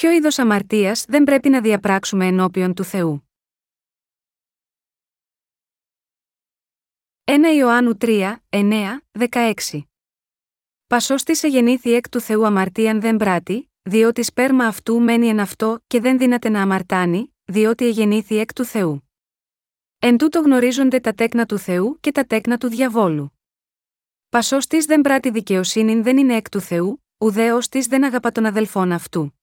Ποιο είδος αμαρτίας δεν πρέπει να διαπράξουμε ενώπιον του Θεού. 1 Ιωάννου 3, 9, 16 Πασώστη σε γεννήθη εκ του Θεού αμαρτίαν δεν πράττει, διότι σπέρμα αυτού μένει εν αυτό και δεν δύναται να αμαρτάνει, διότι εγεννήθη εκ του Θεού. Εν τούτο γνωρίζονται τα τέκνα του Θεού και τα τέκνα του διαβόλου. Πασώστη δεν πράττει δικαιοσύνη δεν είναι εκ του Θεού, ουδέως της δεν αγαπά τον αδελφόν αυτού.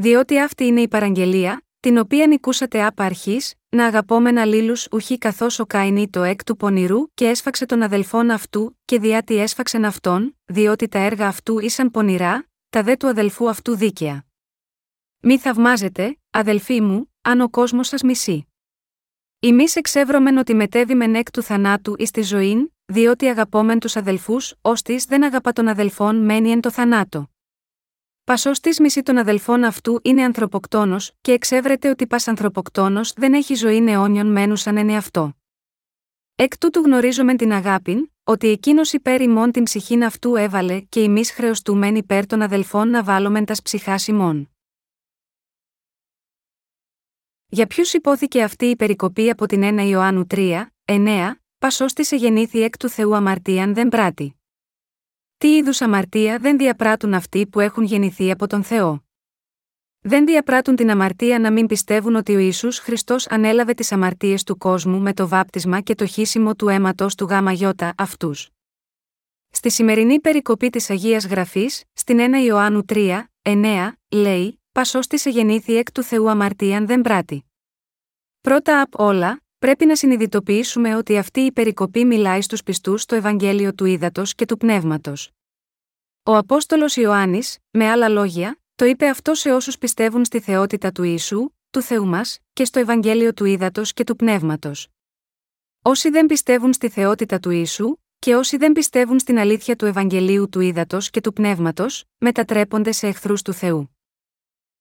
Διότι αυτή είναι η παραγγελία, την οποία νικούσατε απ' αρχής, να αγαπόμεν αλλήλου ουχή καθώς ο Καϊνή το εκ του πονηρού και έσφαξε τον αδελφόν αυτού, και διάτι έσφαξεν αυτόν, διότι τα έργα αυτού ήσαν πονηρά, τα δε του αδελφού αυτού δίκαια. Μη θαυμάζετε, αδελφοί μου, αν ο κόσμος σας μισεί. Εμείς εξεύρωμεν ότι μετέβημεν εκ του θανάτου εις τη ζωή, διότι αγαπόμεν τους αδελφούς, ώστε δεν αγαπά τον αδελφόν μένει εν το θανάτο. Πασώστη μισή των αδελφών αυτού είναι ανθρωποκτόνος, και εξέβρεται ότι πας ανθρωποκτόνος δεν έχει ζωή αιώνιον μένουσαν εν εαυτό. Εκ τούτου γνωρίζομεν την αγάπη, ότι εκείνος υπέρ ημών την ψυχήν αυτού έβαλε και εμεί χρεωστούμεν υπέρ των αδελφών να βάλομεν τας ψυχάς ημών. Για ποιους υπόθηκε αυτή η περικοπή από την 1 Ιωάννου 3, 9, Πασώστη σε γεννήθη εκ του Θεού αμαρτίαν δεν πράττει. Τι είδους αμαρτία δεν διαπράττουν αυτοί που έχουν γεννηθεί από τον Θεό; Δεν διαπράττουν την αμαρτία να μην πιστεύουν ότι ο Ιησούς Χριστός ανέλαβε τις αμαρτίες του κόσμου με το βάπτισμα και το χύσιμο του αίματος του γάμα γιώτα αυτούς. Στη σημερινή περικοπή της Αγίας Γραφής, στην 1 Ιωάννου 3, 9, λέει: Πασώστη σε γεννήθη εκ του Θεού αμαρτίαν δεν πράττει. Πρώτα απ' όλα, πρέπει να συνειδητοποιήσουμε ότι αυτή η περικοπή μιλάει στους πιστούς στο Ευαγγέλιο του Ήδατος και του Πνεύματος. Ο Απόστολος Ιωάννης, με άλλα λόγια, το είπε αυτό σε όσους πιστεύουν στη θεότητα του Ιησού, του Θεού μας, και στο Ευαγγέλιο του Ήδατος και του Πνεύματος. Όσοι δεν πιστεύουν στη θεότητα του Ιησού, και όσοι δεν πιστεύουν στην αλήθεια του Ευαγγελίου του Ήδατος και του Πνεύματος, μετατρέπονται σε εχθρούς του Θεού.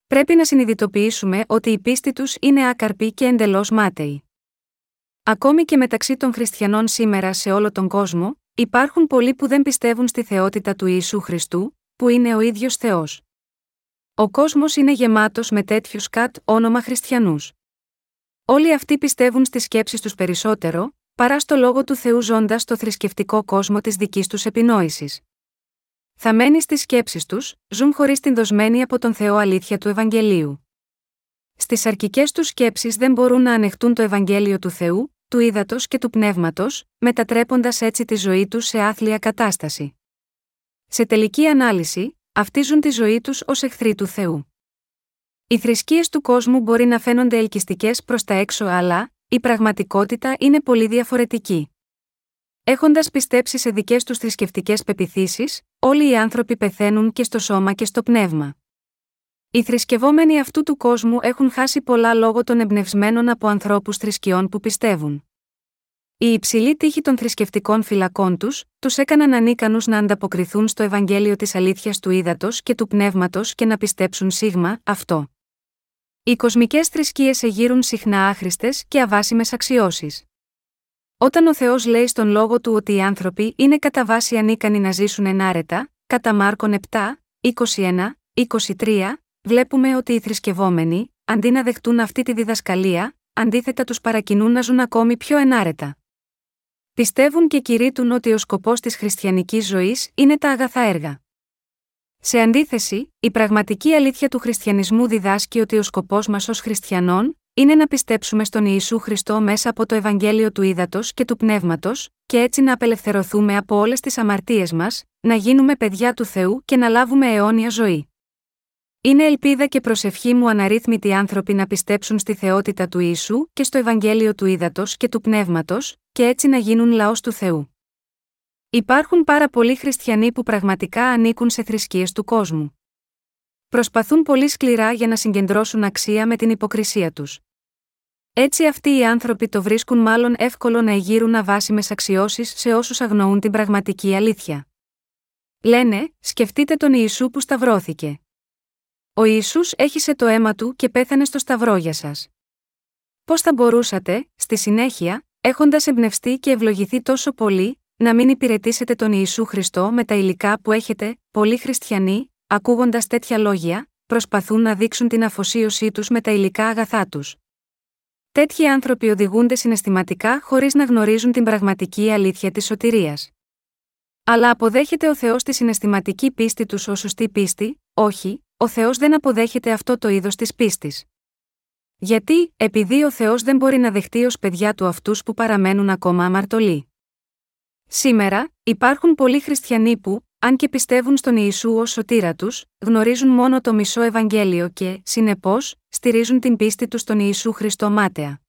Πρέπει να συνειδητοποιήσουμε ότι η πίστη τους είναι άκαρπη και εντελώς μάταιη. Ακόμη και μεταξύ των χριστιανών σήμερα σε όλο τον κόσμο, υπάρχουν πολλοί που δεν πιστεύουν στη θεότητα του Ιησού Χριστού, που είναι ο ίδιος Θεός. Ο κόσμος είναι γεμάτος με τέτοιους κατ όνομα χριστιανούς. Όλοι αυτοί πιστεύουν στι σκέψει τους περισσότερο, παρά στο λόγο του Θεού ζώντας στο θρησκευτικό κόσμο της δικής τους επινόησης. Θα μένει στις σκέψεις τους, ζουν χωρίς την δοσμένη από τον Θεό αλήθεια του Ευαγγελίου. Στις αρκικέ τους σκέψεις δεν μπορούν να ανεχτούν το Ευαγγέλιο του Θεού, του ύδατος και του πνεύματος, μετατρέποντας έτσι τη ζωή τους σε άθλια κατάσταση. Σε τελική ανάλυση, αυτίζουν τη ζωή τους ως εχθροί του Θεού. Οι θρησκείες του κόσμου μπορεί να φαίνονται ελκυστικές προς τα έξω, αλλά η πραγματικότητα είναι πολύ διαφορετική. Έχοντας πιστέψει σε δικές τους θρησκευτικές πεπιθήσεις, όλοι οι άνθρωποι πεθαίνουν και στο σώμα και στο πνεύμα. Οι θρησκευόμενοι αυτού του κόσμου έχουν χάσει πολλά λόγω των εμπνευσμένων από ανθρώπους θρησκειών που πιστεύουν. Η υψηλή τύχη των θρησκευτικών φυλακών τους, τους έκαναν ανίκανους να ανταποκριθούν στο Ευαγγέλιο της αλήθειας του ύδατος και του πνεύματος και να πιστέψουν σίγμα αυτό. Οι κοσμικές θρησκείες εγείρουν συχνά άχρηστες και αβάσιμες αξιώσεις. Όταν ο Θεός λέει στον λόγο του ότι οι άνθρωποι είναι κατά βάση ανίκανοι να ζήσουν ενάρετα, κατά Μάρκον 7, 21, 23, βλέπουμε ότι οι θρησκευόμενοι, αντί να δεχτούν αυτή τη διδασκαλία, αντίθετα τους παρακινούν να ζουν ακόμη πιο ενάρετα. Πιστεύουν και κηρύττουν ότι ο σκοπός της χριστιανικής ζωής είναι τα αγαθά έργα. Σε αντίθεση, η πραγματική αλήθεια του χριστιανισμού διδάσκει ότι ο σκοπός μας ως χριστιανών είναι να πιστέψουμε στον Ιησού Χριστό μέσα από το Ευαγγέλιο του Ήδατος και του Πνεύματος, και έτσι να απελευθερωθούμε από όλες τις αμαρτίες μας, να γίνουμε παιδιά του Θεού και να λάβουμε αιώνια ζωή. Είναι ελπίδα και προσευχή μου αναρρύθμιτοι άνθρωποι να πιστέψουν στη θεότητα του Ιησού και στο Ευαγγέλιο του Ήδατος και του Πνεύματος, και έτσι να γίνουν λαός του Θεού. Υπάρχουν πάρα πολλοί χριστιανοί που πραγματικά ανήκουν σε θρησκείες του κόσμου. Προσπαθούν πολύ σκληρά για να συγκεντρώσουν αξία με την υποκρισία τους. Έτσι αυτοί οι άνθρωποι το βρίσκουν μάλλον εύκολο να εγείρουν αβάσιμες αξιώσεις σε όσους αγνοούν την πραγματική αλήθεια. Λένε, σκεφτείτε τον Ιησού που σταυρώθηκε. Ο Ισού έχισε το αίμα του και πέθανε στο σταυρό για σας. Πώς θα μπορούσατε, στη συνέχεια, έχοντας εμπνευστεί και ευλογηθεί τόσο πολύ, να μην υπηρετήσετε τον Ιησού Χριστό με τα υλικά που έχετε, πολλοί χριστιανοί, ακούγοντας τέτοια λόγια, προσπαθούν να δείξουν την αφοσίωσή τους με τα υλικά αγαθά τους. Τέτοιοι άνθρωποι οδηγούνται συναισθηματικά χωρίς να γνωρίζουν την πραγματική αλήθεια της σωτηρίας. Αλλά αποδέχεται ο Θεός τη συναισθηματική πίστη τους ως σωστή πίστη, όχι, ο Θεός δεν αποδέχεται αυτό το είδος της πίστης. Γιατί, επειδή ο Θεός δεν μπορεί να δεχτεί ως παιδιά του αυτούς που παραμένουν ακόμα αμαρτωλοί. Σήμερα, υπάρχουν πολλοί χριστιανοί που, αν και πιστεύουν στον Ιησού ως σωτήρα τους, γνωρίζουν μόνο το μισό Ευαγγέλιο και, συνεπώς, στηρίζουν την πίστη τους στον Ιησού Χριστό μάταια.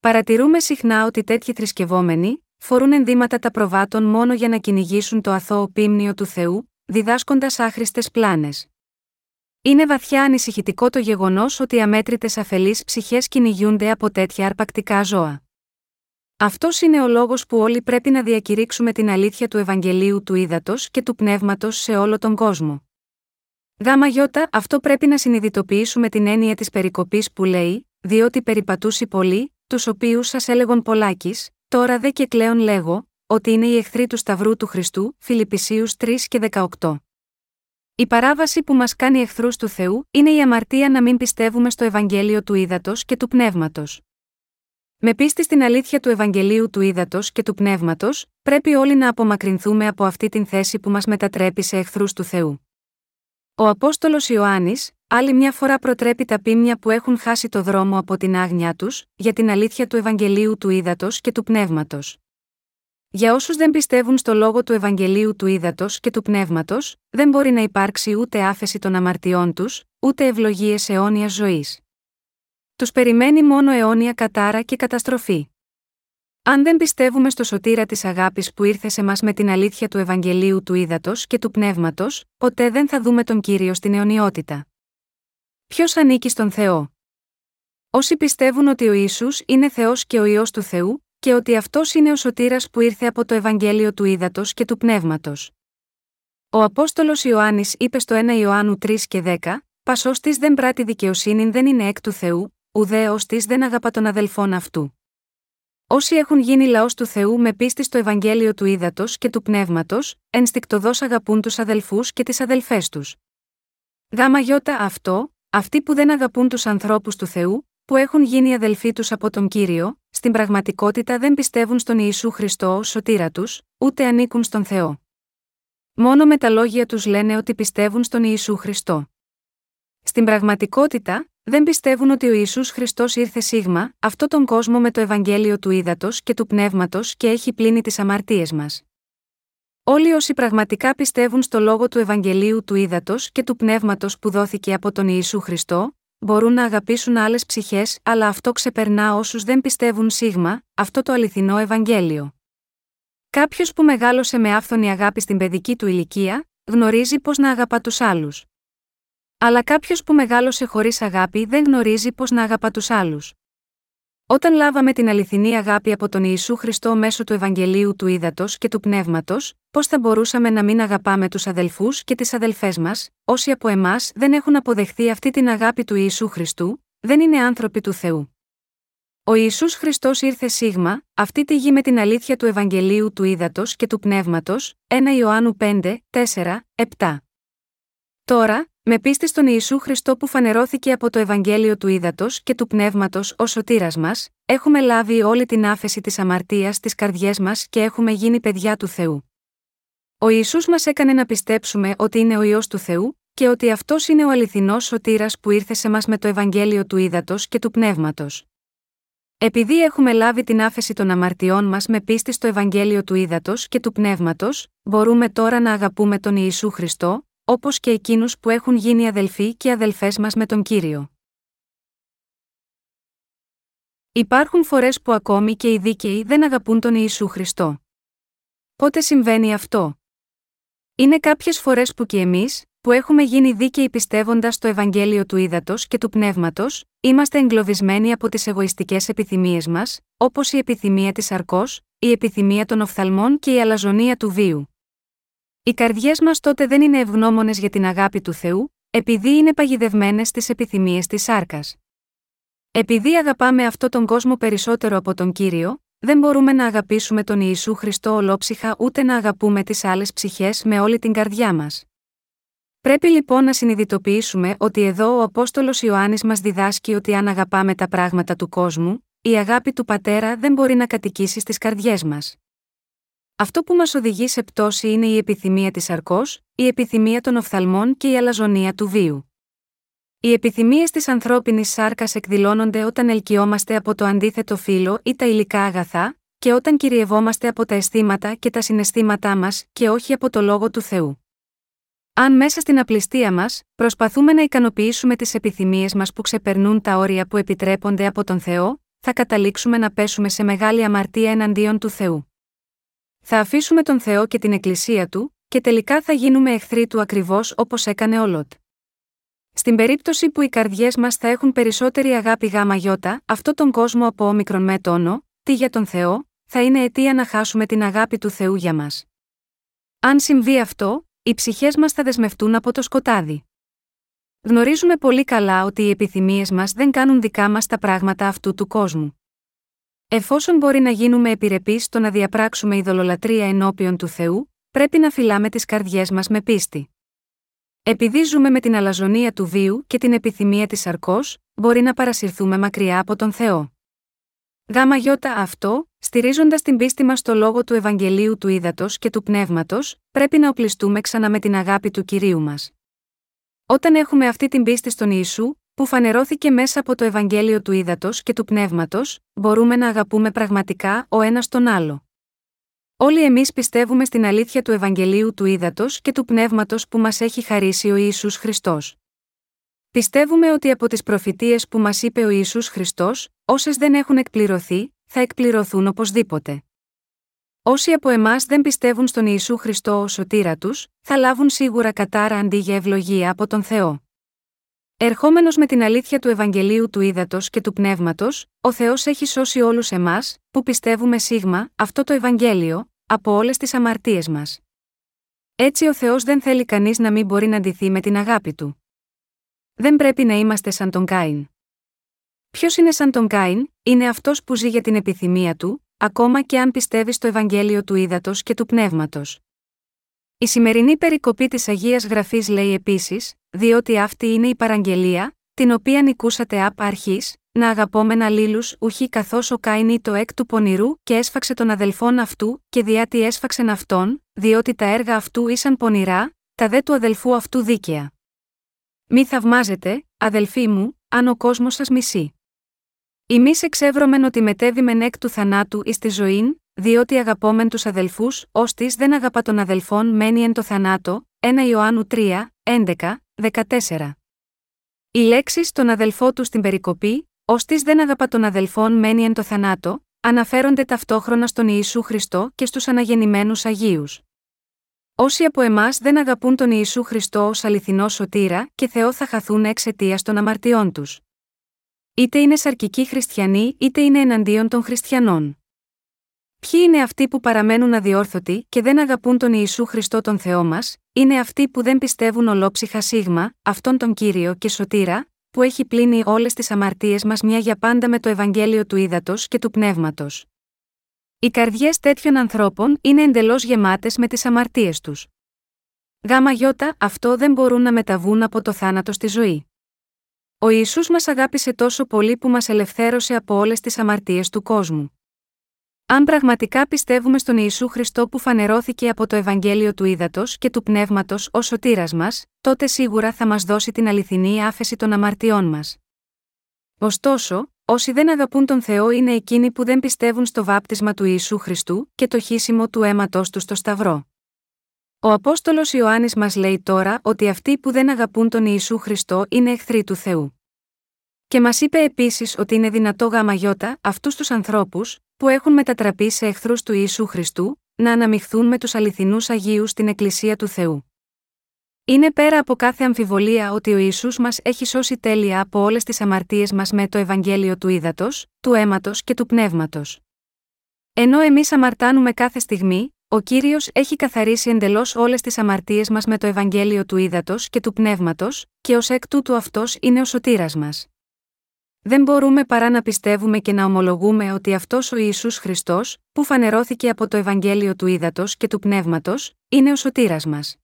Παρατηρούμε συχνά ότι τέτοιοι θρησκευόμενοι, φορούν ενδύματα τα προβάτων μόνο για να κυνηγήσουν το αθώο πίμνιο του Θεού, διδάσκοντας άχρηστες πλάνες. Είναι βαθιά ανησυχητικό το γεγονός ότι αμέτρητες αφελείς ψυχές κυνηγούνται από τέτοια αρπακτικά ζώα. Αυτός είναι ο λόγος που όλοι πρέπει να διακηρύξουμε την αλήθεια του Ευαγγελίου του Ήδατος και του Πνεύματος σε όλο τον κόσμο. Γάμα γιώτα, αυτό πρέπει να συνειδητοποιήσουμε την έννοια της περικοπής που λέει, διότι περιπατούσι πολλοί, τους οποίους σας έλεγον πολλάκι, τώρα δε και κλαίον λέγω, ότι είναι οι εχθροί του Σταυρού του Χριστού, Φιλιππισίους 3 και 18. Η παράβαση που μας κάνει εχθρούς του Θεού είναι η αμαρτία να μην πιστεύουμε στο Ευαγγέλιο του Ήδατος και του Πνεύματος. Με πίστη στην αλήθεια του Ευαγγελίου του Ήδατος και του Πνεύματος, πρέπει όλοι να απομακρυνθούμε από αυτή την θέση που μας μετατρέπει σε εχθρούς του Θεού. Ο Απόστολος Ιωάννης, άλλη μια φορά προτρέπει τα πίμια που έχουν χάσει το δρόμο από την άγνοιά τους, για την αλήθεια του Ευαγγελίου του Ήδατος και του Πνεύματος. Για όσους δεν πιστεύουν στο λόγο του Ευαγγελίου του Ήδατος και του Πνεύματος, δεν μπορεί να υπάρξει ούτε άφεση των αμαρτιών τους, ούτε ευλογίες αιώνιας ζωής. Τους περιμένει μόνο αιώνια κατάρα και καταστροφή. Αν δεν πιστεύουμε στο σωτήρα της αγάπης που ήρθε σε μας με την αλήθεια του Ευαγγελίου του Ήδατος και του Πνεύματος, ποτέ δεν θα δούμε τον κύριο στην αιωνιότητα. Ποιος ανήκει στον Θεό; Όσοι πιστεύουν ότι ο Ιησούς είναι Θεός και ο ιό του Θεού, και ότι αυτός είναι ο σωτήρας που ήρθε από το Ευαγγέλιο του Ήδατος και του Πνεύματος. Ο Απόστολος Ιωάννης είπε στο 1 Ιωάννου 3 και 10, Πασός της δεν πράττει δικαιοσύνη δεν είναι εκ του Θεού, ουδέ της δεν αγαπά τον αδελφόν αυτού. Όσοι έχουν γίνει λαός του Θεού με πίστη στο Ευαγγέλιο του Ήδατος και του Πνεύματος, ενστικτοδός αγαπούν τους αδελφούς και τις αδελφές τους. Γάμα γιώτα αυτό, αυτοί που δεν αγαπούν τους ανθρώπους του Θεού, που έχουν γίνει αδελφοί τους από τον κύριο, στην πραγματικότητα δεν πιστεύουν στον Ιησού Χριστό ω σωτήρα τους, ούτε ανήκουν στον Θεό. Μόνο με τα λόγια τους λένε ότι πιστεύουν στον Ιησού Χριστό. Στην πραγματικότητα, δεν πιστεύουν ότι ο Ιησούς Χριστός ήρθε σίγμα, αυτό τον κόσμο με το Ευαγγέλιο του Ήδατος και του Πνεύματος και έχει πλύνει τις αμαρτίες μας. Όλοι όσοι πραγματικά πιστεύουν στο λόγο του Ευαγγελίου του Ήδατος και του Πνεύματος που δόθηκε από τον Ιησού Χριστό, μπορούν να αγαπήσουν άλλες ψυχές, αλλά αυτό ξεπερνά όσους δεν πιστεύουν σίγμα, αυτό το αληθινό Ευαγγέλιο. Κάποιος που μεγάλωσε με άφθονη αγάπη στην παιδική του ηλικία, γνωρίζει πώ να αγαπά τους άλλους. Αλλά κάποιος που μεγάλωσε χωρίς αγάπη δεν γνωρίζει πώ να αγαπά τους άλλους. Όταν λάβαμε την αληθινή αγάπη από τον Ιησού Χριστό μέσω του Ευαγγελίου του Ήδατος και του Πνεύματος, πώς θα μπορούσαμε να μην αγαπάμε τους αδελφούς και τις αδελφές μας, όσοι από εμάς δεν έχουν αποδεχθεί αυτή την αγάπη του Ιησού Χριστού, δεν είναι άνθρωποι του Θεού. Ο Ιησούς Χριστός ήρθε σίγμα, αυτή τη γη με την αλήθεια του Ευαγγελίου του Ήδατος και του Πνεύματος, 1 Ιωάννου 5, 4, 7. Τώρα, με πίστη στον Ιησού Χριστό που φανερώθηκε από το Ευαγγέλιο του Ήδατος και του Πνεύματος ως σωτήρας μας, έχουμε λάβει όλη την άφεση της αμαρτίας στις καρδιές μας και έχουμε γίνει παιδιά του Θεού. Ο Ιησούς μας έκανε να πιστέψουμε ότι είναι ο ιό του Θεού και ότι αυτός είναι ο αληθινός σωτήρας που ήρθε σε μας με το Ευαγγέλιο του Ήδατος και του Πνεύματος. Επειδή έχουμε λάβει την άφεση των αμαρτιών μας με πίστη στο Ευαγγέλιο του Ήδατος και του Πνεύματος, μπορούμε τώρα να αγαπούμε τον Ιησού Χριστό, όπως και εκείνους που έχουν γίνει αδελφοί και αδελφές μας με τον Κύριο. Υπάρχουν φορές που ακόμη και οι δίκαιοι δεν αγαπούν τον Ιησού Χριστό. Πότε συμβαίνει αυτό; Είναι κάποιες φορές που και εμείς, που έχουμε γίνει δίκαιοι πιστεύοντας το Ευαγγέλιο του Ήδατος και του Πνεύματος, είμαστε εγκλωβισμένοι από τις εγωιστικές επιθυμίες μας, όπως η επιθυμία της αρκός, η επιθυμία των οφθαλμών και η αλαζονία του βίου. Οι καρδιές μας τότε δεν είναι ευγνώμονες για την αγάπη του Θεού, επειδή είναι παγιδευμένες στις επιθυμίες της σάρκας. Επειδή αγαπάμε αυτό τον κόσμο περισσότερο από τον κύριο, δεν μπορούμε να αγαπήσουμε τον Ιησού Χριστό ολόψυχα ούτε να αγαπούμε τις άλλες ψυχές με όλη την καρδιά μας. Πρέπει λοιπόν να συνειδητοποιήσουμε ότι εδώ ο Απόστολος Ιωάννης μας διδάσκει ότι αν αγαπάμε τα πράγματα του κόσμου, η αγάπη του πατέρα δεν μπορεί να κατοικήσει στις καρδιές μας. Αυτό που μας οδηγεί σε πτώση είναι η επιθυμία της αρκός, η επιθυμία των οφθαλμών και η αλαζονία του βίου. Οι επιθυμίες της ανθρώπινης σάρκας εκδηλώνονται όταν ελκυόμαστε από το αντίθετο φύλλο ή τα υλικά αγαθά, και όταν κυριευόμαστε από τα αισθήματα και τα συναισθήματά μας και όχι από το λόγο του Θεού. Αν μέσα στην απληστία μας, προσπαθούμε να ικανοποιήσουμε τις επιθυμίες μας που ξεπερνούν τα όρια που επιτρέπονται από τον Θεό, θα καταλήξουμε να πέσουμε σε μεγάλη αμαρτία εναντίον του Θεού. Θα αφήσουμε τον Θεό και την Εκκλησία του, και τελικά θα γίνουμε εχθροί του ακριβώς όπως έκανε ο Λότ. Στην περίπτωση που οι καρδιές μας θα έχουν περισσότερη αγάπη γάμα γιώτα, αυτό τον κόσμο από όμικρον με τόνο, τι για τον Θεό, θα είναι αιτία να χάσουμε την αγάπη του Θεού για μας. Αν συμβεί αυτό, οι ψυχές μας θα δεσμευτούν από το σκοτάδι. Γνωρίζουμε πολύ καλά ότι οι επιθυμίες μας δεν κάνουν δικά μας τα πράγματα αυτού του κόσμου. Εφόσον μπορεί να γίνουμε επιρρεπείς στο να διαπράξουμε ειδωλολατρία ενώπιον του Θεού, πρέπει να φυλάμε τις καρδιές μας με πίστη. Επειδή ζούμε με την αλαζονία του βίου και την επιθυμία της αρκό, μπορεί να παρασυρθούμε μακριά από τον Θεό. Γάμα γιώτα αυτό, στηρίζοντας την πίστη μας στο λόγο του Ευαγγελίου του Ήδατος και του Πνεύματος, πρέπει να οπλιστούμε ξανά με την αγάπη του κυρίου μας. Όταν έχουμε αυτή την πίστη στον Ιησού, που φανερώθηκε μέσα από το Ευαγγέλιο του Ήδατος και του Πνεύματος, μπορούμε να αγαπούμε πραγματικά ο ένας τον άλλο. Όλοι εμείς πιστεύουμε στην αλήθεια του Ευαγγελίου του Ήδατος και του Πνεύματος που μας έχει χαρίσει ο Ιησούς Χριστός. Πιστεύουμε ότι από τις προφητείες που μας είπε ο Ιησούς Χριστός, όσες δεν έχουν εκπληρωθεί, θα εκπληρωθούν οπωσδήποτε. Όσοι από εμάς δεν πιστεύουν στον Ιησού Χριστό ως σωτήρα τους, θα λάβουν σίγουρα κατάρα αντί για ευλογία από τον Θεό. Ερχόμενος με την αλήθεια του Ευαγγελίου του Ήδατος και του Πνεύματος, ο Θεός έχει σώσει όλους εμάς, που πιστεύουμε σίγμα, αυτό το Ευαγγέλιο, από όλες τις αμαρτίες μας. Έτσι ο Θεός δεν θέλει κανείς να μην μπορεί να ντυθεί με την αγάπη του. Δεν πρέπει να είμαστε σαν τον Κάιν. Ποιος είναι σαν τον Κάιν, είναι αυτός που ζει για την επιθυμία του, ακόμα και αν πιστεύει στο Ευαγγέλιο του Ήδατος και του Πνεύματος. Η σημερινή περικοπή της Αγίας Γραφής λέει επίσης, διότι αυτή είναι η παραγγελία, την οποία νικούσατε απ' αρχής, να αγαπόμεν αλλήλου ουχή καθώς ο Κάιν το εκ του πονηρού και έσφαξε τον αδελφόν αυτού, και διάτι έσφαξεν αυτόν, διότι τα έργα αυτού ήσαν πονηρά, τα δε του αδελφού αυτού δίκαια. Μη θαυμάζετε, αδελφοί μου, αν ο κόσμος σας μισεί. Εμεί εξεύρωμεν ότι μετέβημεν εκ του θανάτου εις τη ζωήν, διότι αγαπόμεν τους αδελφούς, ως της δεν αγαπά τον αδελφόν μένει εν το θανάτο, 1 Ιωάννου 3, 11, 14. Οι λέξει στον αδελφό του στην περικοπή, ως της δεν αγαπά τον αδελφόν μένει εν το θανάτο, αναφέρονται ταυτόχρονα στον Ιησού Χριστό και στους αναγεννημένους Αγίους. Όσοι από εμάς δεν αγαπούν τον Ιησού Χριστό ως αληθινό σωτήρα και Θεό θα χαθούν εξαιτία των αμαρτιών τους. Είτε είναι σαρκικοί χριστιανοί είτε είναι εναντίον των χριστιανών. Ποιοι είναι αυτοί που παραμένουν αδιόρθωτοι και δεν αγαπούν τον Ιησού Χριστό τον Θεό μας, είναι αυτοί που δεν πιστεύουν ολόψυχα σίγμα, αυτόν τον κύριο και σωτήρα, που έχει πλύνει όλες τις αμαρτίες μας μια για πάντα με το Ευαγγέλιο του Ήδατος και του Πνεύματος. Οι καρδιές τέτοιων ανθρώπων είναι εντελώς γεμάτες με τις αμαρτίες τους. Γάμα γιώτα, αυτό δεν μπορούν να μεταβούν από το θάνατο στη ζωή. Ο Ιησούς μας αγάπησε τόσο πολύ που μας ελευθέρωσε από όλες τις αμαρτίες του κόσμου. Αν πραγματικά πιστεύουμε στον Ιησού Χριστό που φανερώθηκε από το Ευαγγέλιο του Ήδατος και του Πνεύματος ως σωτήρας μας, τότε σίγουρα θα μας δώσει την αληθινή άφεση των αμαρτιών μας. Ωστόσο, όσοι δεν αγαπούν τον Θεό είναι εκείνοι που δεν πιστεύουν στο βάπτισμα του Ιησού Χριστού και το χύσιμο του αίματό τους στο Σταυρό. Ο Απόστολος Ιωάννης μας λέει τώρα ότι αυτοί που δεν αγαπούν τον Ιησού Χριστό είναι εχθροί του Θεού. Και μας είπε επίσης ότι είναι δυνατό γαμαγιώτα αυτούς τους ανθρώπους, που έχουν μετατραπεί σε εχθρούς του Ιησού Χριστού, να αναμειχθούν με τους αληθινούς Αγίους στην Εκκλησία του Θεού. Είναι πέρα από κάθε αμφιβολία ότι ο Ιησούς μας έχει σώσει τέλεια από όλες τις αμαρτίες μας με το Ευαγγέλιο του Ήδατος, του αίματος και του πνεύματος. Ενώ εμείς αμαρτάνουμε κάθε στιγμή, ο κύριος έχει καθαρίσει εντελώς όλες τις αμαρτίες μας με το Ευαγγέλιο του Ήδατος και του πνεύματος, και ως εκ τούτου αυτός είναι ο σωτήρας μας. Δεν μπορούμε παρά να πιστεύουμε και να ομολογούμε ότι αυτός ο Ιησούς Χριστός, που φανερώθηκε από το Ευαγγέλιο του Ήδατος και του Πνεύματος, είναι ο σωτήρας μας.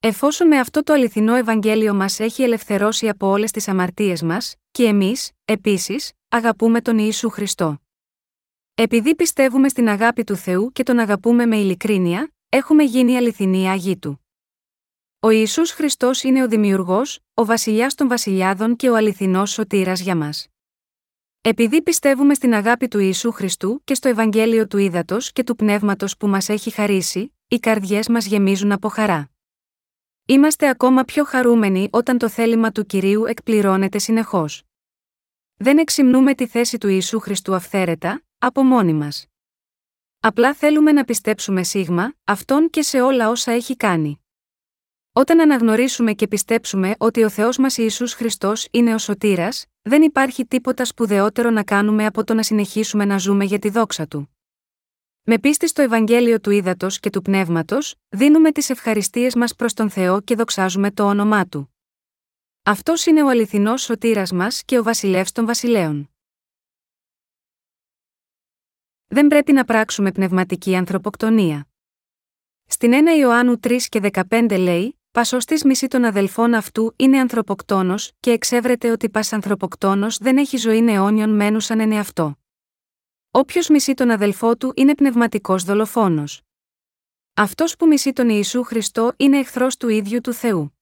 Εφόσον με αυτό το αληθινό Ευαγγέλιο μας έχει ελευθερώσει από όλες τις αμαρτίες μας, και εμείς, επίσης, αγαπούμε τον Ιησού Χριστό. Επειδή πιστεύουμε στην αγάπη του Θεού και τον αγαπούμε με ειλικρίνεια, έχουμε γίνει αληθινοί αγίοι του. Ο Ισού Χριστός είναι ο Δημιουργός, ο Βασιλιάς των Βασιλιάδων και ο αληθινός σωτήρας για μας. Επειδή πιστεύουμε στην αγάπη του Ιησού Χριστού και στο Ευαγγέλιο του Ήδατος και του Πνεύματος που μας έχει χαρίσει, οι καρδιές μας γεμίζουν από χαρά. Είμαστε ακόμα πιο χαρούμενοι όταν το θέλημα του κυρίου εκπληρώνεται συνεχώς. Δεν εξυμνούμε τη θέση του Ιησού Χριστού αυθαίρετα, από μόνοι μας. Απλά θέλουμε να πιστέψουμε σίγμα, αυτόν και σε όλα όσα έχει κάνει. Όταν αναγνωρίσουμε και πιστέψουμε ότι ο Θεός μας Ιησούς Χριστός είναι ο σωτήρας, δεν υπάρχει τίποτα σπουδαιότερο να κάνουμε από το να συνεχίσουμε να ζούμε για τη δόξα του. Με πίστη στο Ευαγγέλιο του Ήδατος και του Πνεύματος, δίνουμε τις ευχαριστίες μας προς τον Θεό και δοξάζουμε το όνομά του. Αυτός είναι ο αληθινός σωτήρας μας και ο βασιλεύς των βασιλέων. Δεν πρέπει να πράξουμε πνευματική ανθρωποκτονία. Στην 1 Ιωάννου 3 και 15 λέει: Πασοστή μισή των αδελφών αυτού είναι ανθρωποκτόνος, και εξέβρεται ότι πας ανθρωποκτόνος δεν έχει ζωή αιώνιον μένουσαν εν εαυτό. Όποιος μισεί τον αδελφό του είναι πνευματικός δολοφόνος. Αυτός που μισεί τον Ιησού Χριστό είναι εχθρός του ίδιου του Θεού.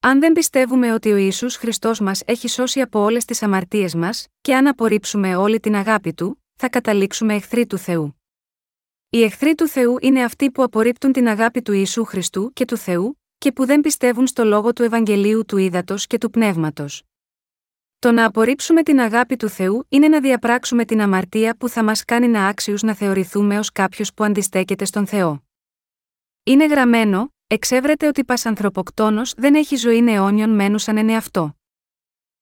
Αν δεν πιστεύουμε ότι ο Ισού Χριστός μας έχει σώσει από όλες τις αμαρτίες μας, και αν απορρίψουμε όλη την αγάπη του, θα καταλήξουμε εχθροί του Θεού. Οι εχθροί του Θεού είναι αυτοί που απορρίπτουν την αγάπη του Ιησού Χριστού και του Θεού, και που δεν πιστεύουν στο λόγο του Ευαγγελίου του Ήδατος και του Πνεύματος. Το να απορρίψουμε την αγάπη του Θεού είναι να διαπράξουμε την αμαρτία που θα μας κάνει να άξιους να θεωρηθούμε ως κάποιος που αντιστέκεται στον Θεό. Είναι γραμμένο, εξέβρεται ότι πας ανθρωποκτόνος δεν έχει ζωή αιώνιον μένουσαν εν εαυτό.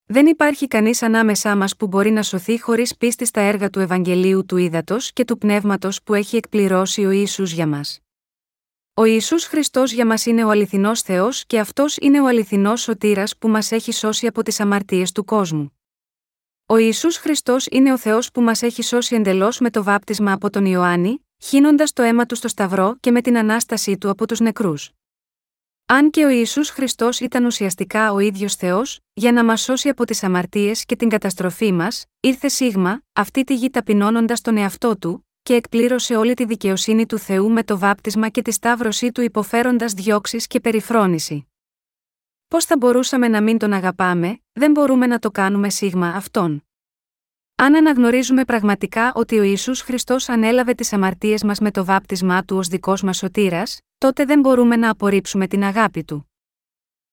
Δεν υπάρχει κανείς ανάμεσά μας που μπορεί να σωθεί χωρίς πίστη στα έργα του Ευαγγελίου του Ήδατος και του Πνεύματος που έχει εκπληρώσει ο Ισού για μας. Ο Ισού Χριστός για μας είναι ο αληθινός Θεός και αυτός είναι ο αληθινός σωτήρας που μας έχει σώσει από τις αμαρτίες του κόσμου. Ο Ισού Χριστός είναι ο Θεός που μας έχει σώσει εντελώς με το βάπτισμα από τον Ιωάννη, χύνοντας το αίμα του στο Σταυρό και με την ανάστασή του από τους νεκρούς. Αν και ο Ιησούς Χριστός ήταν ουσιαστικά ο ίδιος Θεός, για να μας σώσει από τις αμαρτίες και την καταστροφή μας, ήρθε σίγμα, αυτή τη γη ταπεινώνοντας τον εαυτό του, και εκπλήρωσε όλη τη δικαιοσύνη του Θεού με το βάπτισμα και τη σταύρωσή του υποφέροντας διώξεις και περιφρόνηση. Πώς θα μπορούσαμε να μην τον αγαπάμε, δεν μπορούμε να το κάνουμε σίγμα αυτόν. Αν αναγνωρίζουμε πραγματικά ότι ο Ισού Χριστός ανέλαβε τις αμαρτίες μας με το βάπτισμά του ως δικός μας σωτήρας, τότε δεν μπορούμε να απορρίψουμε την αγάπη του.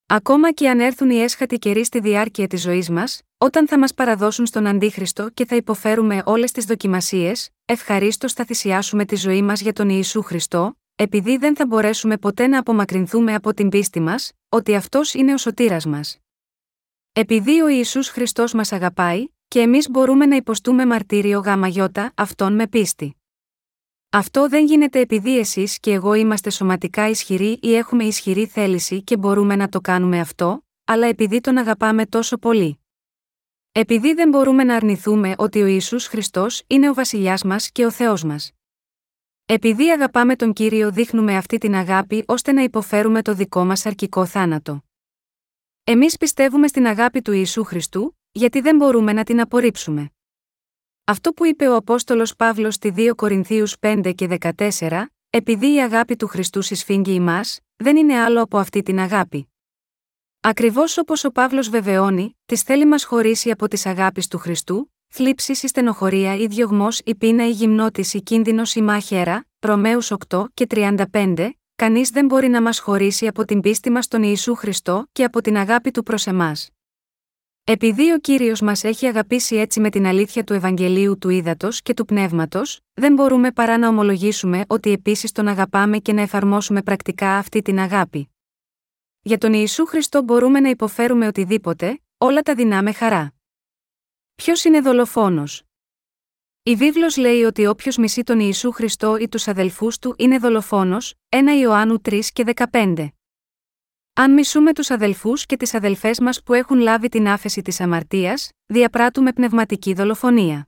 Ακόμα και αν έρθουν οι έσχατοι καιροί στη διάρκεια της ζωής μας, όταν θα μας παραδώσουν στον Αντίχριστο και θα υποφέρουμε όλες τις δοκιμασίες, ευχαρίστως θα θυσιάσουμε τη ζωή μας για τον Ιησού Χριστό, επειδή δεν θα μπορέσουμε ποτέ να απομακρυνθούμε από την πίστη μας, ότι αυτός είναι ο σωτήρας μας. Επειδή ο Ιησούς Χριστός μας αγαπάει, και εμείς μπορούμε να υποστούμε μαρτύριο γάμα γιώτα αυτόν με πίστη. Αυτό δεν γίνεται επειδή εσείς και εγώ είμαστε σωματικά ισχυροί ή έχουμε ισχυρή θέληση και μπορούμε να το κάνουμε αυτό, αλλά επειδή τον αγαπάμε τόσο πολύ. Επειδή δεν μπορούμε να αρνηθούμε ότι ο Ιησούς Χριστός είναι ο βασιλιάς μας και ο Θεός μας. Επειδή αγαπάμε τον Κύριο δείχνουμε αυτή την αγάπη ώστε να υποφέρουμε το δικό μας αρκικό θάνατο. Εμείς πιστεύουμε στην αγάπη του Ιησού Χριστού, γιατί δεν μπορούμε να την απορρίψουμε. Αυτό που είπε ο Απόστολος Παύλος στη 2 Κορινθίους 5 και 14, επειδή η αγάπη του Χριστού συσφίγγει ημάς, δεν είναι άλλο από αυτή την αγάπη. Ακριβώς όπως ο Παύλος βεβαιώνει, τη θέλει μας χωρίσει από τις αγάπης του Χριστού, θλίψης ή στενοχωρία ή διωγμός ή πείνα ή γυμνότηση κίνδυνος ή μάχαιρα, Ρωμαίους 8 και 35, κανείς δεν μπορεί να μας χωρίσει από την πίστη μας στον Ιησού Χριστό και από την αγάπη του προς εμάς. Επειδή ο κύριος μας έχει αγαπήσει έτσι με την αλήθεια του Ευαγγελίου του Ήδατος και του Πνεύματος, δεν μπορούμε παρά να ομολογήσουμε ότι επίσης τον αγαπάμε και να εφαρμόσουμε πρακτικά αυτή την αγάπη. Για τον Ιησού Χριστό μπορούμε να υποφέρουμε οτιδήποτε, όλα τα δυνάμε χαρά. Ποιος είναι δολοφόνος; Η βίβλος λέει ότι όποιος μισεί τον Ιησού Χριστό ή τους αδελφούς του είναι δολοφόνος, 1 Ιωάννου 3 και 15. Αν μισούμε τους αδελφούς και τις αδελφές μας που έχουν λάβει την άφεση της αμαρτίας, διαπράττουμε πνευματική δολοφονία.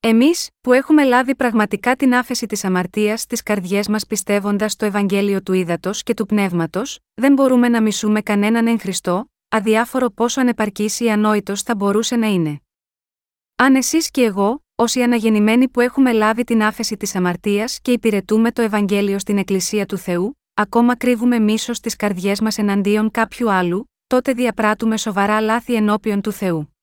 Εμείς, που έχουμε λάβει πραγματικά την άφεση της αμαρτίας στις καρδιές μας πιστεύοντας το Ευαγγέλιο του Ήδατος και του Πνεύματος, δεν μπορούμε να μισούμε κανέναν εν Χριστώ, αδιάφορο πόσο ανεπαρκής ή ανόητος θα μπορούσε να είναι. Αν εσείς και εγώ, όσοι αναγεννημένοι που έχουμε λάβει την άφεση της αμαρτίας και υπηρετούμε το Ευαγγέλιο στην Εκκλησία του Θεού, ακόμα κρύβουμε μίσος στις καρδιές μας εναντίον κάποιου άλλου, τότε διαπράττουμε σοβαρά λάθη ενώπιον του Θεού.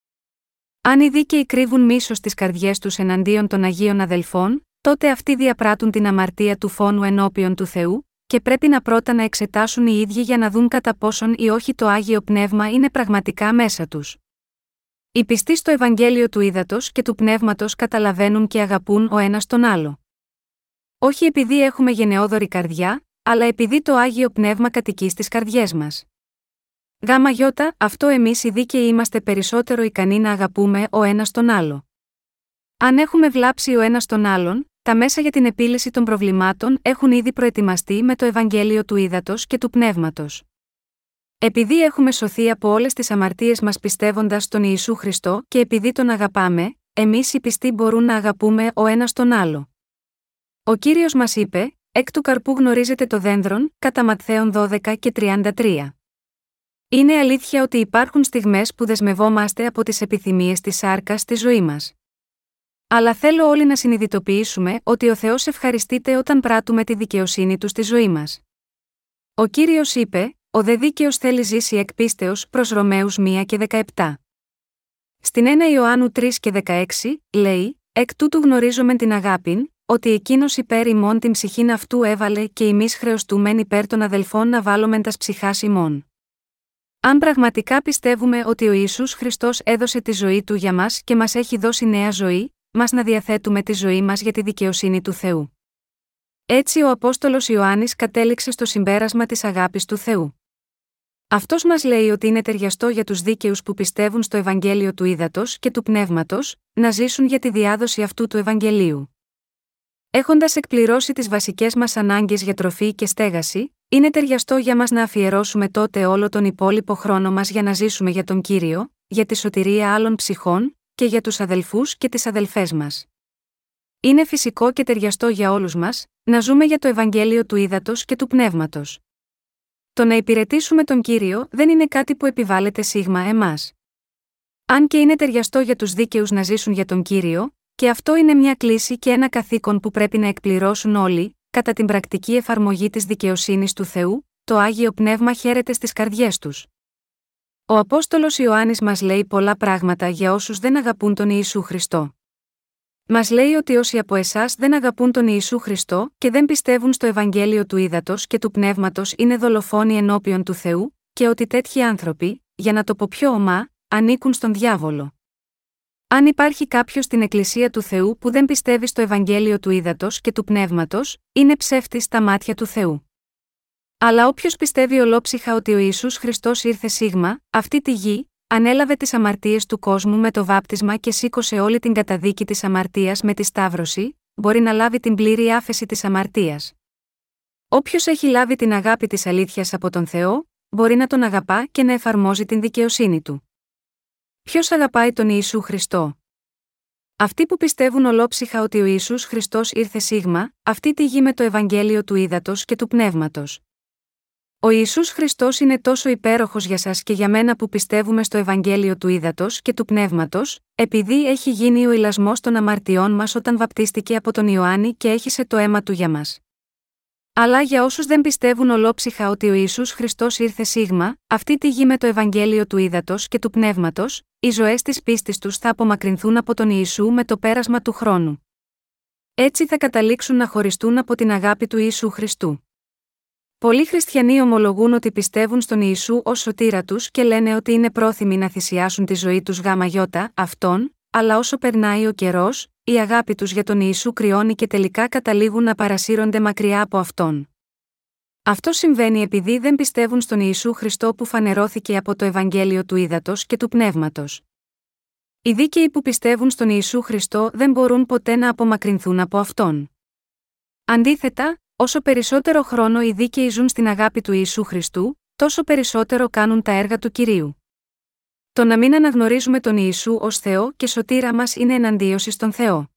Αν οι δίκαιοι κρύβουν μίσος στις καρδιές τους εναντίον των Αγίων Αδελφών, τότε αυτοί διαπράττουν την αμαρτία του φόνου ενώπιον του Θεού, και πρέπει να πρώτα να εξετάσουν οι ίδιοι για να δουν κατά πόσον ή όχι το άγιο πνεύμα είναι πραγματικά μέσα τους. Οι πιστοί στο Ευαγγέλιο του Ήδατος και του Πνεύματος καταλαβαίνουν και αγαπούν ο ένας τον άλλο. Όχι επειδή έχουμε γενναιόδορη καρδιά, αλλά επειδή το άγιο πνεύμα κατοικεί στις καρδιές μας. Γάμα γιώτα, αυτό εμείς οι δίκαιοι είμαστε περισσότερο ικανοί να αγαπούμε ο ένας τον άλλο. Αν έχουμε βλάψει ο ένας τον άλλον, τα μέσα για την επίλυση των προβλημάτων έχουν ήδη προετοιμαστεί με το Ευαγγέλιο του Ήδατος και του Πνεύματος. Επειδή έχουμε σωθεί από όλες τις αμαρτίες μας πιστεύοντας στον Ιησού Χριστό και επειδή τον αγαπάμε, εμείς οι πιστοί μπορούν να αγαπούμε ο ένας τον άλλο. Ο κύριος μας είπε: Εκ του καρπού γνωρίζετε το δένδρον, κατά Ματθαίων 12 και 33. Είναι αλήθεια ότι υπάρχουν στιγμές που δεσμευόμαστε από τις επιθυμίες της σάρκας στη ζωή μας. Αλλά θέλω όλοι να συνειδητοποιήσουμε ότι ο Θεός ευχαριστείται όταν πράττουμε τη δικαιοσύνη του στη ζωή μας. Ο κύριος είπε: Ο δε δίκαιος θέλει ζήσει εκ πίστεως προς Ρωμαίους 1 και 17. Στην 1 Ιωάννου 3 και 16, λέει: Εκ τούτου γνωρίζομεν την αγάπη, ότι εκείνος υπέρ ημών την ψυχήν αυτού έβαλε και εμείς χρεωστούμεν υπέρ των αδελφών να βάλουμε τας ψυχάς ημών. Αν πραγματικά πιστεύουμε ότι ο Ισού Χριστός έδωσε τη ζωή του για μας και μας έχει δώσει νέα ζωή, μας να διαθέτουμε τη ζωή μας για τη δικαιοσύνη του Θεού. Έτσι ο Απόστολος Ιωάννης κατέληξε στο συμπέρασμα της αγάπης του Θεού. Αυτός μας λέει ότι είναι ταιριαστό για τους δίκαιους που πιστεύουν στο Ευαγγέλιο του Ήδατος και του Πνεύματος, να ζήσουν για τη διάδοση αυτού του Ευαγγελίου. Έχοντας εκπληρώσει τις βασικές μας ανάγκες για τροφή και στέγαση, είναι ταιριαστό για μας να αφιερώσουμε τότε όλο τον υπόλοιπο χρόνο μας για να ζήσουμε για τον κύριο, για τη σωτηρία άλλων ψυχών, και για τους αδελφούς και τις αδελφές μας. Είναι φυσικό και ταιριαστό για όλους μας, να ζούμε για το Ευαγγέλιο του Ήδατος και του Πνεύματος. Το να υπηρετήσουμε τον κύριο δεν είναι κάτι που επιβάλλεται σίγμα εμάς. Αν και είναι ταιριαστό για τους δίκαιους να ζήσουν για τον κύριο, και αυτό είναι μια κλίση και ένα καθήκον που πρέπει να εκπληρώσουν όλοι, κατά την πρακτική εφαρμογή της δικαιοσύνης του Θεού, το άγιο πνεύμα χαίρεται στις καρδιές τους. Ο Απόστολος Ιωάννης μας λέει πολλά πράγματα για όσους δεν αγαπούν τον Ιησού Χριστό. Μας λέει ότι όσοι από εσάς δεν αγαπούν τον Ιησού Χριστό και δεν πιστεύουν στο Ευαγγέλιο του Ήδατος και του Πνεύματος είναι δολοφόνοι ενώπιον του Θεού, και ότι τέτοιοι άνθρωποι, για να το πω πιο ομά, ανήκουν στον διάβολο. Αν υπάρχει κάποιος στην Εκκλησία του Θεού που δεν πιστεύει στο Ευαγγέλιο του Ήδατος και του Πνεύματος, είναι ψεύτη στα μάτια του Θεού. Αλλά όποιος πιστεύει ολόψυχα ότι ο Ισού Χριστός ήρθε σίγμα, αυτή τη γη, ανέλαβε τις αμαρτίες του κόσμου με το βάπτισμα και σήκωσε όλη την καταδίκη της αμαρτίας με τη Σταύρωση, μπορεί να λάβει την πλήρη άφεση της αμαρτίας. Όποιος έχει λάβει την αγάπη της αλήθειας από τον Θεό, μπορεί να τον αγαπά και να εφαρμόζει την δικαιοσύνη του. Ποιος αγαπάει τον Ιησού Χριστό; Αυτοί που πιστεύουν ολόψυχα ότι ο Ισού Χριστός ήρθε σίγμα, αυτή τη γη με το Ευαγγέλιο του Ήδατος και του Πνεύματος. Ο Ιησούς Χριστός είναι τόσο υπέροχος για σας και για μένα που πιστεύουμε στο Ευαγγέλιο του Ήδατος και του Πνεύματος, επειδή έχει γίνει ο ηλασμός των αμαρτιών μας όταν βαπτίστηκε από τον Ιωάννη και έχισε το αίμα του για μας. Αλλά για όσους δεν πιστεύουν ολόψυχα ότι ο Ισού Χριστός ήρθε σίγμα, αυτή τη γη με το Ευαγγέλιο του Ήδατος και του Πνεύματος, οι ζωές της πίστης τους θα απομακρυνθούν από τον Ιησού με το πέρασμα του χρόνου. Έτσι θα καταλήξουν να χωριστούν από την αγάπη του Ιησού Χριστού. Πολλοί χριστιανοί ομολογούν ότι πιστεύουν στον Ιησού ως σωτήρα τους και λένε ότι είναι πρόθυμοι να θυσιάσουν τη ζωή τους γάμα γιώτα, αυτόν, αλλά όσο περνάει ο καιρός, η αγάπη τους για τον Ιησού κρυώνει και τελικά καταλήγουν να παρασύρονται μακριά από αυτόν. Αυτό συμβαίνει επειδή δεν πιστεύουν στον Ιησού Χριστό που φανερώθηκε από το Ευαγγέλιο του Ήδατος και του Πνεύματος. Οι δίκαιοι που πιστεύουν στον Ιησού Χριστό δεν μπορούν ποτέ να απομακρυνθούν από αυτόν. Αντίθετα, όσο περισσότερο χρόνο οι δίκαιοι ζουν στην αγάπη του Ιησού Χριστού, τόσο περισσότερο κάνουν τα έργα του κυρίου. Το να μην αναγνωρίζουμε τον Ιησού ως Θεό και σωτήρα μας είναι εναντίωση στον Θεό.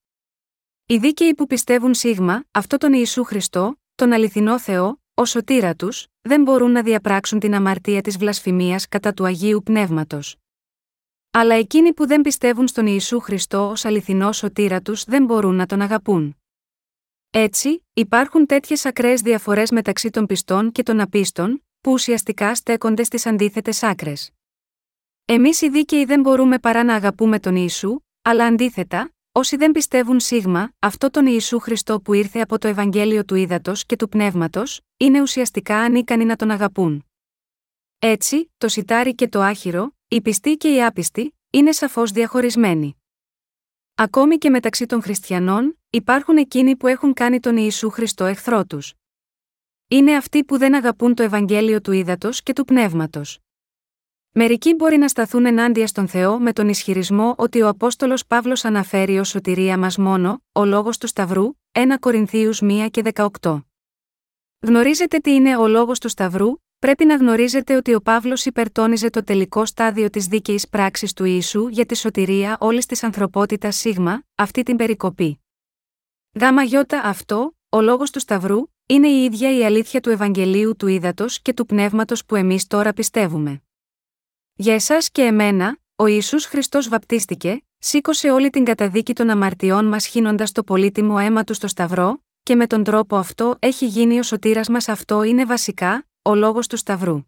Οι δίκαιοι που πιστεύουν σίγμα, αυτό τον Ιησού Χριστό, τον αληθινό Θεό, ως σωτήρα τους, δεν μπορούν να διαπράξουν την αμαρτία της βλασφημίας κατά του Αγίου Πνεύματος. Αλλά εκείνοι που δεν πιστεύουν στον Ιησού Χριστό ως αληθινό σωτήρα τους δεν μπορούν να τον αγαπούν. Έτσι, υπάρχουν τέτοιες ακραίες διαφορές μεταξύ των πιστών και των απίστων, που ουσιαστικά στέκονται στις αντίθετες άκρες. Εμείς οι δίκαιοι δεν μπορούμε παρά να αγαπούμε τον Ιησού, αλλά αντίθετα, όσοι δεν πιστεύουν σίγμα, αυτό τον Ιησού Χριστό που ήρθε από το Ευαγγέλιο του Ήδατος και του Πνεύματος, είναι ουσιαστικά ανίκανοι να τον αγαπούν. Έτσι, το σιτάρι και το άχυρο, οι πιστοί και οι άπιστοι, είναι σαφώς διαχωρισμένοι. Ακόμη και μεταξύ των χριστιανών, υπάρχουν εκείνοι που έχουν κάνει τον Ιησού Χριστό εχθρό τους. Είναι αυτοί που δεν αγαπούν το Ευαγγέλιο του Ήδατος και του Πνεύματος. Μερικοί μπορεί να σταθούν ενάντια στον Θεό με τον ισχυρισμό ότι ο Απόστολος Παύλος αναφέρει ως σωτηρία μας μόνο, ο λόγος του Σταυρού, 1 Κορινθίους 1 και 18. Γνωρίζετε τι είναι ο λόγος του Σταυρού, πρέπει να γνωρίζετε ότι ο Παύλος υπερτώνιζε το τελικό στάδιο της δίκαιης πράξης του Ιησού για τη σωτηρία όλης της ανθρωπότητας σίγμα, αυτή την περικοπή. Γάμα γιώτα αυτό, ο λόγος του Σταυρού, είναι η ίδια η αλήθεια του Ευαγγελίου του Ήδατος και του Πνεύματος που εμείς τώρα πιστεύουμε. Για εσάς και εμένα, ο Ισού Χριστός βαπτίστηκε, σήκωσε όλη την καταδίκη των αμαρτιών μας χύνοντας το πολύτιμο αίμα του στο Σταυρό, και με τον τρόπο αυτό έχει γίνει ο σωτήρας μας αυτό είναι βασικά, ο λόγος του Σταυρού.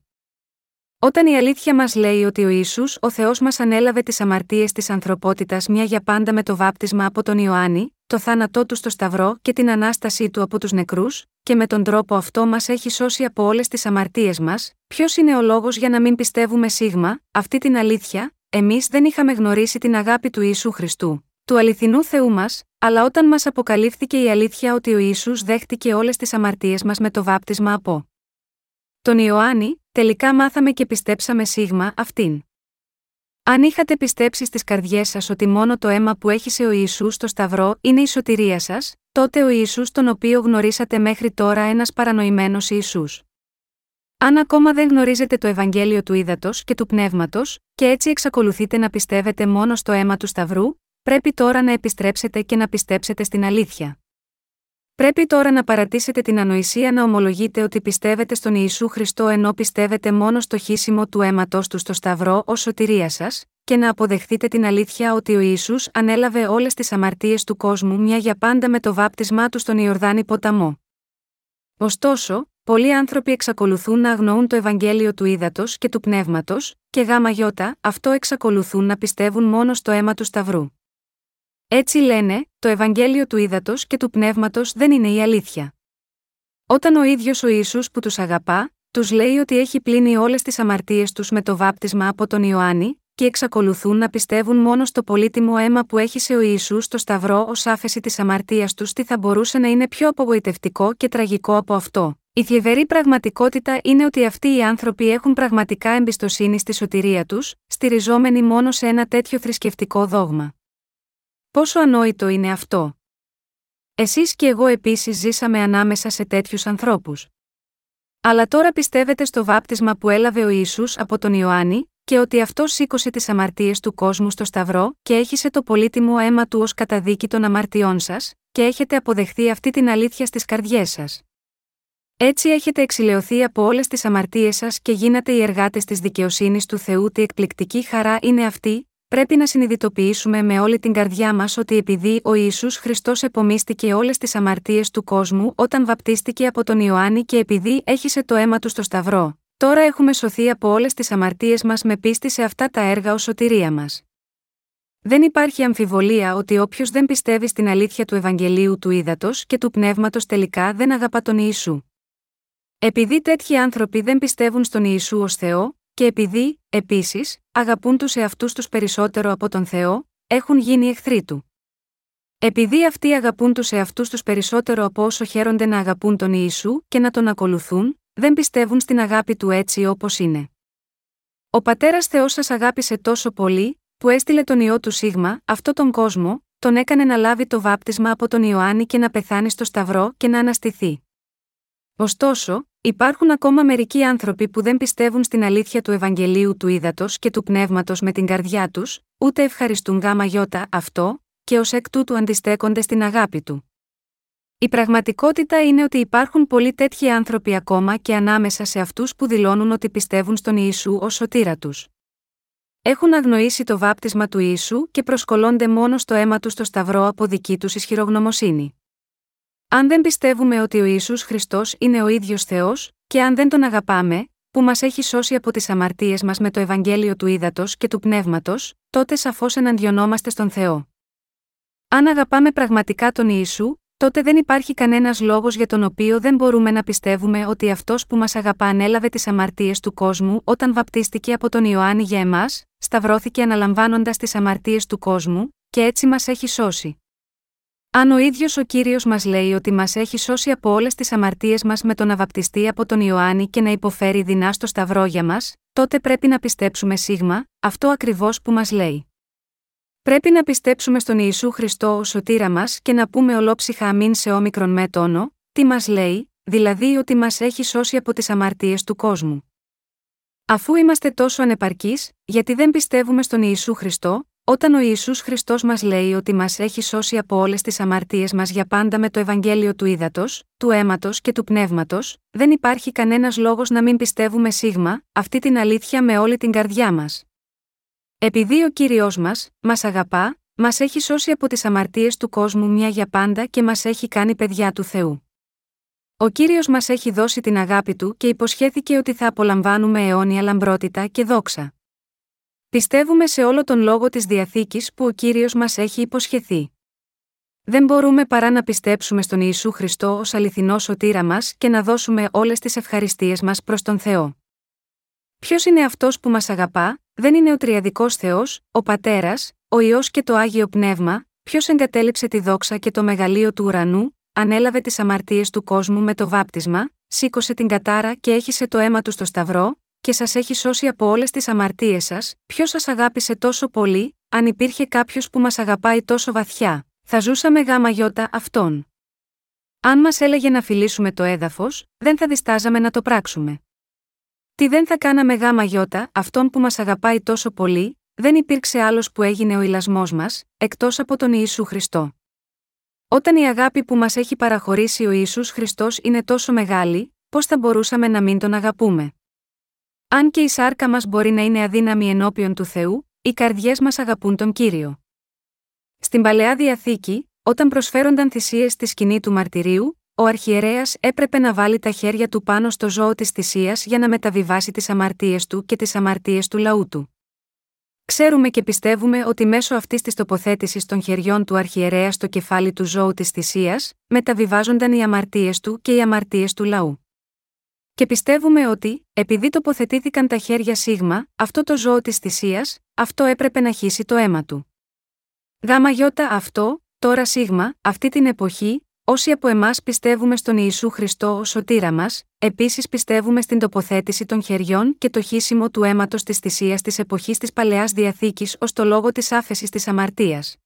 Όταν η αλήθεια μας λέει ότι ο Ιησούς ο Θεός μας ανέλαβε τις αμαρτίες της ανθρωπότητας μια για πάντα με το βάπτισμα από τον Ιωάννη, το θάνατό του στο Σταυρό και την ανάστασή του από τους νεκρούς, και με τον τρόπο αυτό μας έχει σώσει από όλες τις αμαρτίες μας, ποιος είναι ο λόγος για να μην πιστεύουμε σίγμα, αυτή την αλήθεια, εμείς δεν είχαμε γνωρίσει την αγάπη του Ιησού Χριστού, του αληθινού Θεού μας, αλλά όταν μας αποκαλύφθηκε η αλήθεια ότι ο Ιησούς δέχτηκε όλες τις αμαρτίες μας με το βάπτισμα από τον Ιωάννη, τελικά μάθαμε και πιστέψαμε σίγμα αυτήν. Αν είχατε πιστέψει στις καρδιές σας ότι μόνο το αίμα που έχει σε ο Ιησούς στο Σταυρό είναι η σωτηρία σας, τότε ο Ιησούς τον οποίο γνωρίσατε μέχρι τώρα ένας παρανοημένος Ιησούς. Αν ακόμα δεν γνωρίζετε το Ευαγγέλιο του Ήδατος και του Πνεύματος, και έτσι εξακολουθείτε να πιστεύετε μόνο στο αίμα του Σταυρού, πρέπει τώρα να επιστρέψετε και να πιστέψετε στην αλήθεια. Πρέπει τώρα να παρατήσετε την ανοησία να ομολογείτε ότι πιστεύετε στον Ιησού Χριστό ενώ πιστεύετε μόνο στο χύσιμο του αίματος του στο Σταυρό ως σωτηρία σας, και να αποδεχθείτε την αλήθεια ότι ο Ιησούς ανέλαβε όλες τις αμαρτίες του κόσμου μια για πάντα με το βάπτισμά του στον Ιορδάνη ποταμό. Ωστόσο, πολλοί άνθρωποι εξακολουθούν να αγνοούν το Ευαγγέλιο του Ήδατος και του Πνεύματος, και γάμα γιώτα, αυτό εξακολουθούν να πιστεύουν μόνο στο αίμα του Σταυρού. Έτσι λένε, το Ευαγγέλιο του Ήδατος και του Πνεύματος δεν είναι η αλήθεια. Όταν ο ίδιος ο ίσου που τους αγαπά, τους λέει ότι έχει πλύνει όλες τις αμαρτίες τους με το βάπτισμα από τον Ιωάννη, και εξακολουθούν να πιστεύουν μόνο στο πολύτιμο αίμα που έχει σε ο Ιησούς στο Σταυρό ως άφεση της αμαρτίας τους, τι θα μπορούσε να είναι πιο απογοητευτικό και τραγικό από αυτό. Η θλιβερή πραγματικότητα είναι ότι αυτοί οι άνθρωποι έχουν πραγματικά εμπιστοσύνη στη σωτηρία τους, στηριζόμενοι μόνο σε ένα τέτοιο θρησκευτικό δόγμα. Πόσο ανόητο είναι αυτό; Εσείς και εγώ επίσης ζήσαμε ανάμεσα σε τέτοιους ανθρώπους. Αλλά τώρα πιστεύετε στο βάπτισμα που έλαβε ο Ιησούς από τον Ιωάννη, και ότι αυτό σήκωσε τις αμαρτίες του κόσμου στο Σταυρό και έχισε το πολύτιμο αίμα του ως καταδίκη των αμαρτιών σας, και έχετε αποδεχθεί αυτή την αλήθεια στις καρδιές σας. Έτσι έχετε εξηλαιωθεί από όλες τις αμαρτίες σας και γίνατε οι εργάτες της δικαιοσύνης του Θεού. Τι εκπληκτική χαρά είναι αυτή, πρέπει να συνειδητοποιήσουμε με όλη την καρδιά μας ότι επειδή ο Ισού Χριστός επομίστηκε όλες τις αμαρτίες του κόσμου όταν βαπτίστηκε από τον Ιωάννη και επειδή έχισε το αίμα του στο Σταυρό, τώρα έχουμε σωθεί από όλες τις αμαρτίες μας με πίστη σε αυτά τα έργα ως σωτηρία μας. Δεν υπάρχει αμφιβολία ότι όποιος δεν πιστεύει στην αλήθεια του Ευαγγελίου του Ήδατος και του Πνεύματος τελικά δεν αγαπά τον Ιησού. Επειδή τέτοιοι άνθρωποι δεν πιστεύουν στον Ιησού ως Θεό, και επειδή, επίσης, αγαπούν τους εαυτούς τους περισσότερο από τον Θεό, έχουν γίνει εχθροί του. Επειδή αυτοί αγαπούν τους εαυτούς τους περισσότερο από όσο χαίρονται να αγαπούν τον Ιησού και να τον ακολουθούν, δεν πιστεύουν στην αγάπη του έτσι όπως είναι. Ο πατέρας Θεός σας αγάπησε τόσο πολύ, που έστειλε τον ιό του Σίγμα, αυτό τον κόσμο, τον έκανε να λάβει το βάπτισμα από τον Ιωάννη και να πεθάνει στο Σταυρό και να αναστηθεί. Ωστόσο, Υπάρχουν ακόμα μερικοί άνθρωποι που δεν πιστεύουν στην αλήθεια του Ευαγγελίου του Ήδατος και του Πνεύματος με την καρδιά τους, ούτε ευχαριστούν γάμα γιώτα αυτό, και ως εκ τούτου αντιστέκονται στην αγάπη του. Η πραγματικότητα είναι ότι υπάρχουν πολλοί τέτοιοι άνθρωποι ακόμα και ανάμεσα σε αυτούς που δηλώνουν ότι πιστεύουν στον Ιησού ως σωτήρα τους. Έχουν αγνοήσει το βάπτισμα του Ιησού και προσκολώνται μόνο στο αίμα τους στο Σταυρό από δική τους ισχυρογνωμοσύνη. Αν δεν πιστεύουμε ότι ο Ιησούς Χριστός είναι ο ίδιος Θεός, και αν δεν τον αγαπάμε, που μας έχει σώσει από τις αμαρτίες μας με το Ευαγγέλιο του Ήδατος και του Πνεύματος, τότε σαφώς εναντιονόμαστε στον Θεό. Αν αγαπάμε πραγματικά τον Ιησού, τότε δεν υπάρχει κανένας λόγος για τον οποίο δεν μπορούμε να πιστεύουμε ότι αυτός που μας αγαπά ανέλαβε τις αμαρτίες του κόσμου όταν βαπτίστηκε από τον Ιωάννη για εμάς, σταυρώθηκε αναλαμβάνοντας τις αμαρτίες του κόσμου, και έτσι μας έχει σώσει. Αν ο ίδιος ο κύριος μας λέει ότι μας έχει σώσει από όλες τις αμαρτίες μας με τον αβαπτιστή από τον Ιωάννη και να υποφέρει δεινά στο σταυρό για μας, τότε πρέπει να πιστέψουμε σίγμα, αυτό ακριβώς που μας λέει. Πρέπει να πιστέψουμε στον Ιησού Χριστό ως σωτήρα μας και να πούμε ολόψυχα αμήν σε όμικρον με τόνο, τι μας λέει, δηλαδή ότι μας έχει σώσει από τις αμαρτίες του κόσμου. Αφού είμαστε τόσο ανεπαρκείς, γιατί δεν πιστεύουμε στον Ιησού Χριστό, όταν ο Ιησούς Χριστός μας λέει ότι μας έχει σώσει από όλες τις αμαρτίες μας για πάντα με το Ευαγγέλιο του ύδατο, του αίματος και του πνεύματος, δεν υπάρχει κανένας λόγος να μην πιστεύουμε σίγμα, αυτή την αλήθεια με όλη την καρδιά μας. Επειδή ο κύριος μας, μας αγαπά, μας έχει σώσει από τις αμαρτίες του κόσμου μια για πάντα και μας έχει κάνει παιδιά του Θεού. Ο κύριος μας έχει δώσει την αγάπη του και υποσχέθηκε ότι θα απολαμβάνουμε αιώνια λαμπρότητα και δόξα. Πιστεύουμε σε όλο τον λόγο της διαθήκης που ο κύριος μας έχει υποσχεθεί. Δεν μπορούμε παρά να πιστέψουμε στον Ιησού Χριστό ως αληθινό σωτήρα μας και να δώσουμε όλες τις ευχαριστίες μας προς τον Θεό. Ποιος είναι αυτός που μας αγαπά, δεν είναι ο Τριαδικός Θεός, ο Πατέρας, ο ιό και το άγιο Πνεύμα, ποιος εγκατέλειψε τη δόξα και το μεγαλείο του ουρανού, ανέλαβε τις αμαρτίες του κόσμου με το βάπτισμα, σήκωσε την κατάρα και έχισε το αίμα του στο Σταυρό, και σας έχει σώσει από όλες τις αμαρτίες σας, ποιος σας αγάπησε τόσο πολύ, αν υπήρχε κάποιος που μας αγαπάει τόσο βαθιά, θα ζούσαμε γάμα γιώτα αυτόν. Αν μας έλεγε να φιλήσουμε το έδαφος, δεν θα διστάζαμε να το πράξουμε. Τι δεν θα κάναμε γάμα γιώτα, αυτόν που μας αγαπάει τόσο πολύ, δεν υπήρξε άλλος που έγινε ο ηλασμός μας, εκτός από τον Ιησού Χριστό. Όταν η αγάπη που μας έχει παραχωρήσει ο Ιησούς Χριστός είναι τόσο μεγάλη, πώς θα μπορούσαμε να μην τον αγαπούμε; Αν και η σάρκα μας μπορεί να είναι αδύναμη ενώπιον του Θεού, οι καρδιές μας αγαπούν τον κύριο. Στην παλαιά διαθήκη, όταν προσφέρονταν θυσίες στη σκηνή του μαρτυρίου, ο αρχιερέας έπρεπε να βάλει τα χέρια του πάνω στο ζώο της θυσίας για να μεταβιβάσει τις αμαρτίες του και τις αμαρτίες του λαού του. Ξέρουμε και πιστεύουμε ότι μέσω αυτής της τοποθέτησης των χεριών του αρχιερέα στο κεφάλι του ζώου της θυσίας, μεταβιβάζονταν οι αμαρτίες του και οι αμαρτίες του λαού. Και πιστεύουμε ότι, επειδή τοποθετήθηκαν τα χέρια σίγμα, αυτό το ζώο της θυσίας, αυτό έπρεπε να χύσει το αίμα του. Γάμα γιώτα αυτό, τώρα σίγμα, αυτή την εποχή, όσοι από εμάς πιστεύουμε στον Ιησού Χριστό ως σωτήρα μας, επίσης πιστεύουμε στην τοποθέτηση των χεριών και το χύσιμο του αίματος της θυσίας της εποχής της παλαιάς διαθήκης ως το λόγο της άφεσης της αμαρτίας.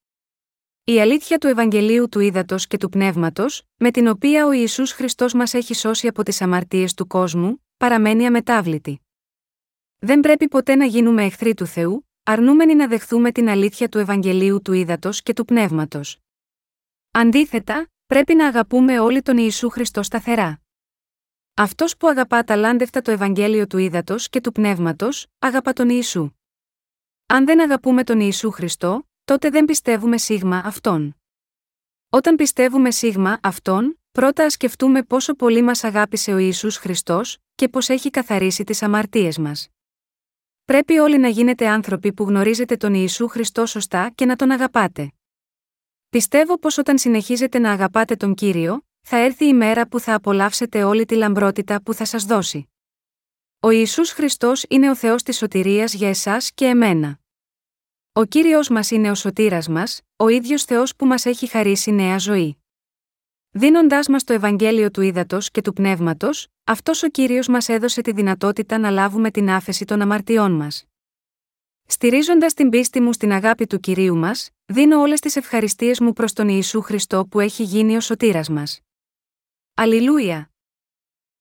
Η αλήθεια του Ευαγγελίου του Ήδατος και του Πνεύματος, με την οποία ο Ισού Χριστός μας έχει σώσει από τις αμαρτίες του κόσμου, παραμένει αμετάβλητη. Δεν πρέπει ποτέ να γίνουμε εχθροί του Θεού, αρνούμενοι να δεχθούμε την αλήθεια του Ευαγγελίου του Ήδατος και του Πνεύματος. Αντίθετα, πρέπει να αγαπούμε όλοι τον Ιησού Χριστό σταθερά. Αυτός που αγαπά ταλάντευτα το Ευαγγέλιο του Ήδατος και του Πνεύματος, αγαπά τον Ιησού. Αν δεν αγαπούμε τον Ιησού Χριστό, τότε δεν πιστεύουμε σίγμα αυτόν. Όταν πιστεύουμε σίγμα αυτόν, πρώτα α σκεφτούμε πόσο πολύ μας αγάπησε ο Ιησούς Χριστός και πώς έχει καθαρίσει τις αμαρτίες μας. Πρέπει όλοι να γίνετε άνθρωποι που γνωρίζετε τον Ιησού Χριστό σωστά και να τον αγαπάτε. Πιστεύω πως όταν συνεχίζετε να αγαπάτε τον κύριο, θα έρθει η μέρα που θα απολαύσετε όλη τη λαμπρότητα που θα σας δώσει. Ο Ιησούς Χριστός είναι ο Θεός της σωτηρίας για εσάς και εμένα. Ο Κύριος μας είναι ο σωτήρας μας, ο ίδιος Θεός που μας έχει χαρίσει νέα ζωή. Δίνοντάς μας το Ευαγγέλιο του Ήδατος και του Πνεύματος, αυτός ο Κύριος μας έδωσε τη δυνατότητα να λάβουμε την άφεση των αμαρτιών μας. Στηρίζοντας την πίστη μου στην αγάπη του κυρίου μας, δίνω όλες τις ευχαριστίες μου προς τον Ιησού Χριστό που έχει γίνει ο σωτήρας μας. Αλληλούια!